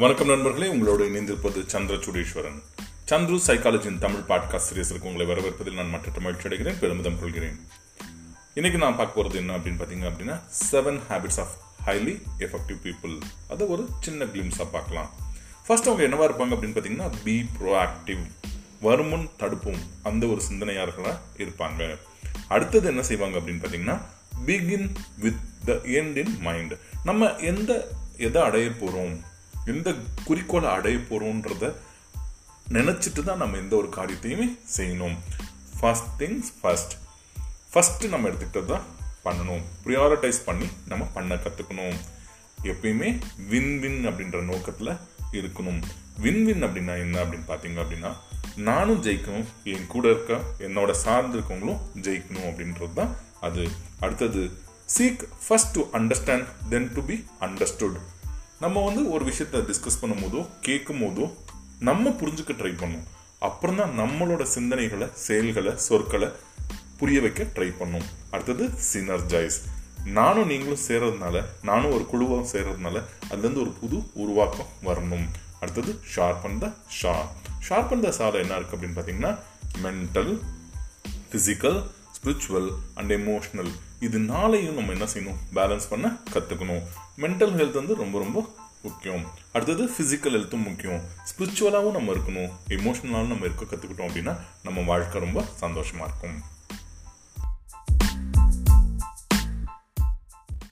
வணக்கம் நண்பர்களே உங்களோடு இணைந்திருப்பது சந்திர சுடீஸ்வரன். சந்துரு சைக்காலஜியின் தமிழ் பாட்காஸ்ட் சீரியஸுக்கு உங்களை வரவேற்பதில் நான் மற்ற மகிழ்ச்சி அடைகிறேன் பெருமிதம் கொள்கிறேன். இன்னைக்கு நான் பார்க்க போகிறது என்ன அப்படின்னு பார்த்தீங்க அப்படின்னா seven habits of highly effective people அதை ஒரு சின்ன கிளிம்ஸாக பார்க்கலாம். ஃபர்ஸ்ட் அவங்க என்னவா இருப்பாங்க அப்படின்னு பார்த்தீங்கன்னா பி ப்ரோஆக்டிவ் வருமுன் தடுப்போம். அந்த ஒரு சிந்தனையாளர்களாக இருப்பாங்க. அடுத்தது என்ன செய்வாங்க அப்படின்னு பார்த்தீங்கன்னா begin with the end in mind நம்ம எந்த எதை அடைய போகிறோம் எந்த குறிக்கோளை அடைய போகிறோன்றத நினச்சிட்டு தான் நம்ம எந்த ஒரு காரியத்தையுமே செய்யணும். ஃபர்ஸ்ட் திங்ஸ் ஃபஸ்ட் ஃபஸ்ட்டு நம்ம எடுத்துக்கிட்டது தான் பண்ணணும். ப்ரியாரிட்டைஸ் பண்ணி நம்ம பண்ண கற்றுக்கணும் எப்பயுமே வின் வின் அப்படின்ற நோக்கத்தில் இருக்கணும். வின் வின் அப்படின்னா என்ன அப்படின்னு பார்த்தீங்க அப்படின்னா நானும் ஜெயிக்கணும் என் கூட இருக்க என்னோட சார்ந்து இருக்கவங்களும் ஜெயிக்கணும் அப்படின்றது தான் அது. அடுத்தது seek first to understand then to be understood நம்ம வந்து ஒரு விஷயத்த டிஸ்கஸ் பண்ணும் போதோ கேட்கும் போதோ நம்ம புரிஞ்சுக்க ட்ரை பண்ணும் அப்புறம் தான் நம்மளோட சிந்தனைகளை செயல்களை சொற்களை புரிய வைக்க ட்ரை பண்ணும் அடுத்தது சினர்ஜைஸ் நானும் நீங்களும் சேர்றதுனால நானும் ஒரு குழுவாக சேர்றதுனால அதுலேருந்து ஒரு புது உருவாக்கம் வரணும். அடுத்தது sharpen the sha sharpen the saw என்ன இருக்கு அப்படின்னு பார்த்தீங்கன்னா mental physical spiritual and emotional இது நாளையும் நம்ம என்ன செய்யணும்? பேலன்ஸ் பண்ண கற்றுக்கணும் மென்டல் ஹெல்த் வந்து ரொம்ப ரொம்ப முக்கியம். அடுத்தது ஃபிசிக்கல் ஹெல்த்தும் முக்கியம். ஸ்பிரிச்சுவலாகவும் நம்ம இருக்கணும். எமோஷனலாகவும் நம்ம இருக்க கற்றுக்கிட்டோம் அப்படின்னா நம்ம வாழ்க்கை ரொம்ப சந்தோஷமாக இருக்கும்.